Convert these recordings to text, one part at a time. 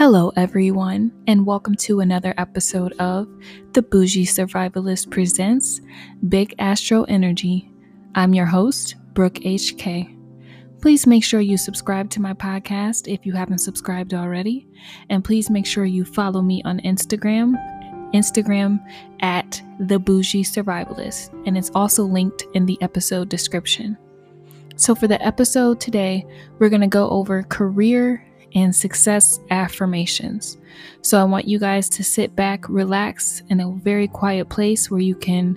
Hello, everyone, and welcome to another episode of The Bougie Survivalist Presents Big Astro Energy. I'm your host, Brooke HK. Please make sure you subscribe to my podcast if you haven't subscribed already, and please make sure you follow me on Instagram, Instagram at The Bougie Survivalist, and it's also linked in the episode description. So, for the episode today, we're going to go over career and success affirmations. So I want you guys to sit back, relax in a very quiet place where you can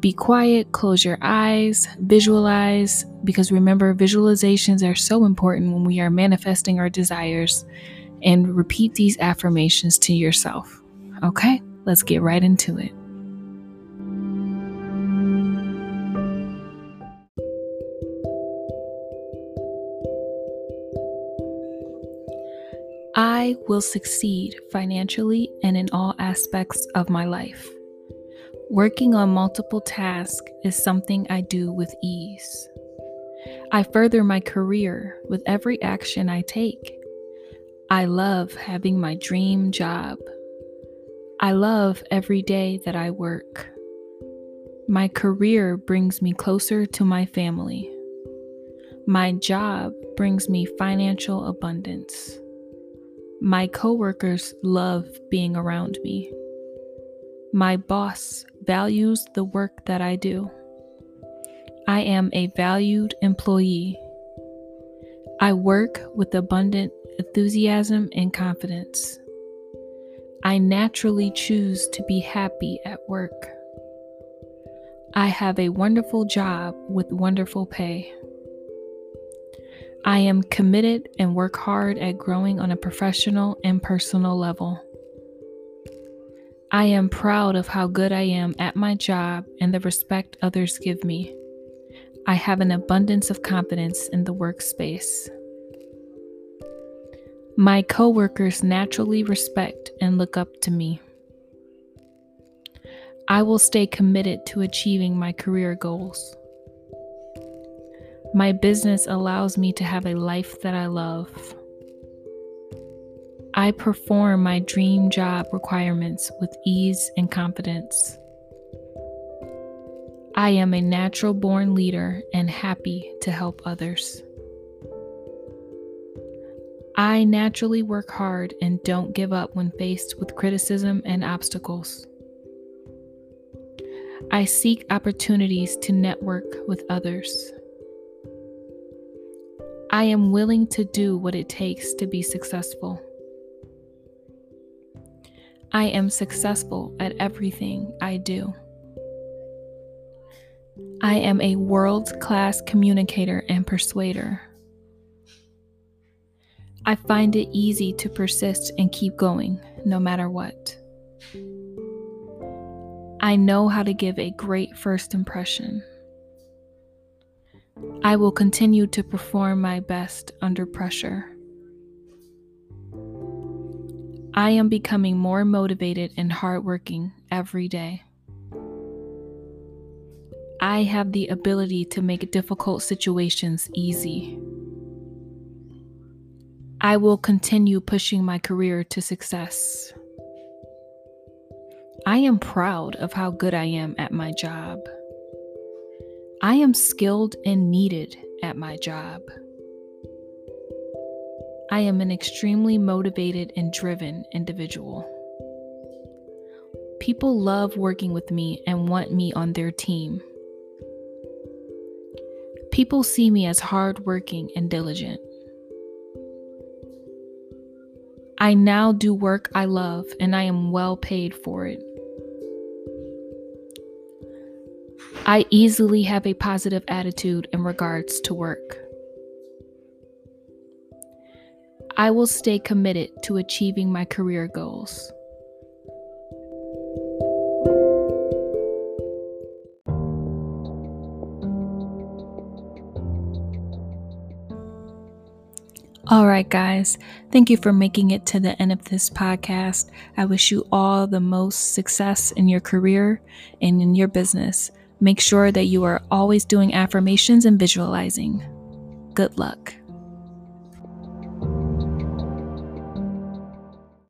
be quiet, close your eyes, visualize, because remember, visualizations are so important when we are manifesting our desires, and repeat these affirmations to yourself. Okay, let's get right into it. I will succeed financially and in all aspects of my life. Working on multiple tasks is something I do with ease. I further my career with every action I take. I love having my dream job. I love every day that I work. My career brings me closer to my family. My job brings me financial abundance. My coworkers love being around me. My boss values the work that I do. I am a valued employee. I work with abundant enthusiasm and confidence. I naturally choose to be happy at work. I have a wonderful job with wonderful pay. I am committed and work hard at growing on a professional and personal level. I am proud of how good I am at my job and the respect others give me. I have an abundance of confidence in the workspace. My coworkers naturally respect and look up to me. I will stay committed to achieving my career goals. My business allows me to have a life that I love. I perform my dream job requirements with ease and confidence. I am a natural born leader and happy to help others. I naturally work hard and don't give up when faced with criticism and obstacles. I seek opportunities to network with others. I am willing to do what it takes to be successful. I am successful at everything I do. I am a world class communicator and persuader. I find it easy to persist and keep going no matter what. I know how to give a great first impression. I will continue to perform my best under pressure. I am becoming more motivated and hardworking every day. I have the ability to make difficult situations easy. I will continue pushing my career to success. I am proud of how good I am at my job. I am skilled and needed at my job. I am an extremely motivated and driven individual. People love working with me and want me on their team. People see me as hardworking and diligent. I now do work I love and I am well paid for it. I easily have a positive attitude in regards to work. I will stay committed to achieving my career goals. All right, guys, thank you for making it to the end of this podcast. I wish you all the most success in your career and in your business. Make sure that you are always doing affirmations and visualizing. Good luck.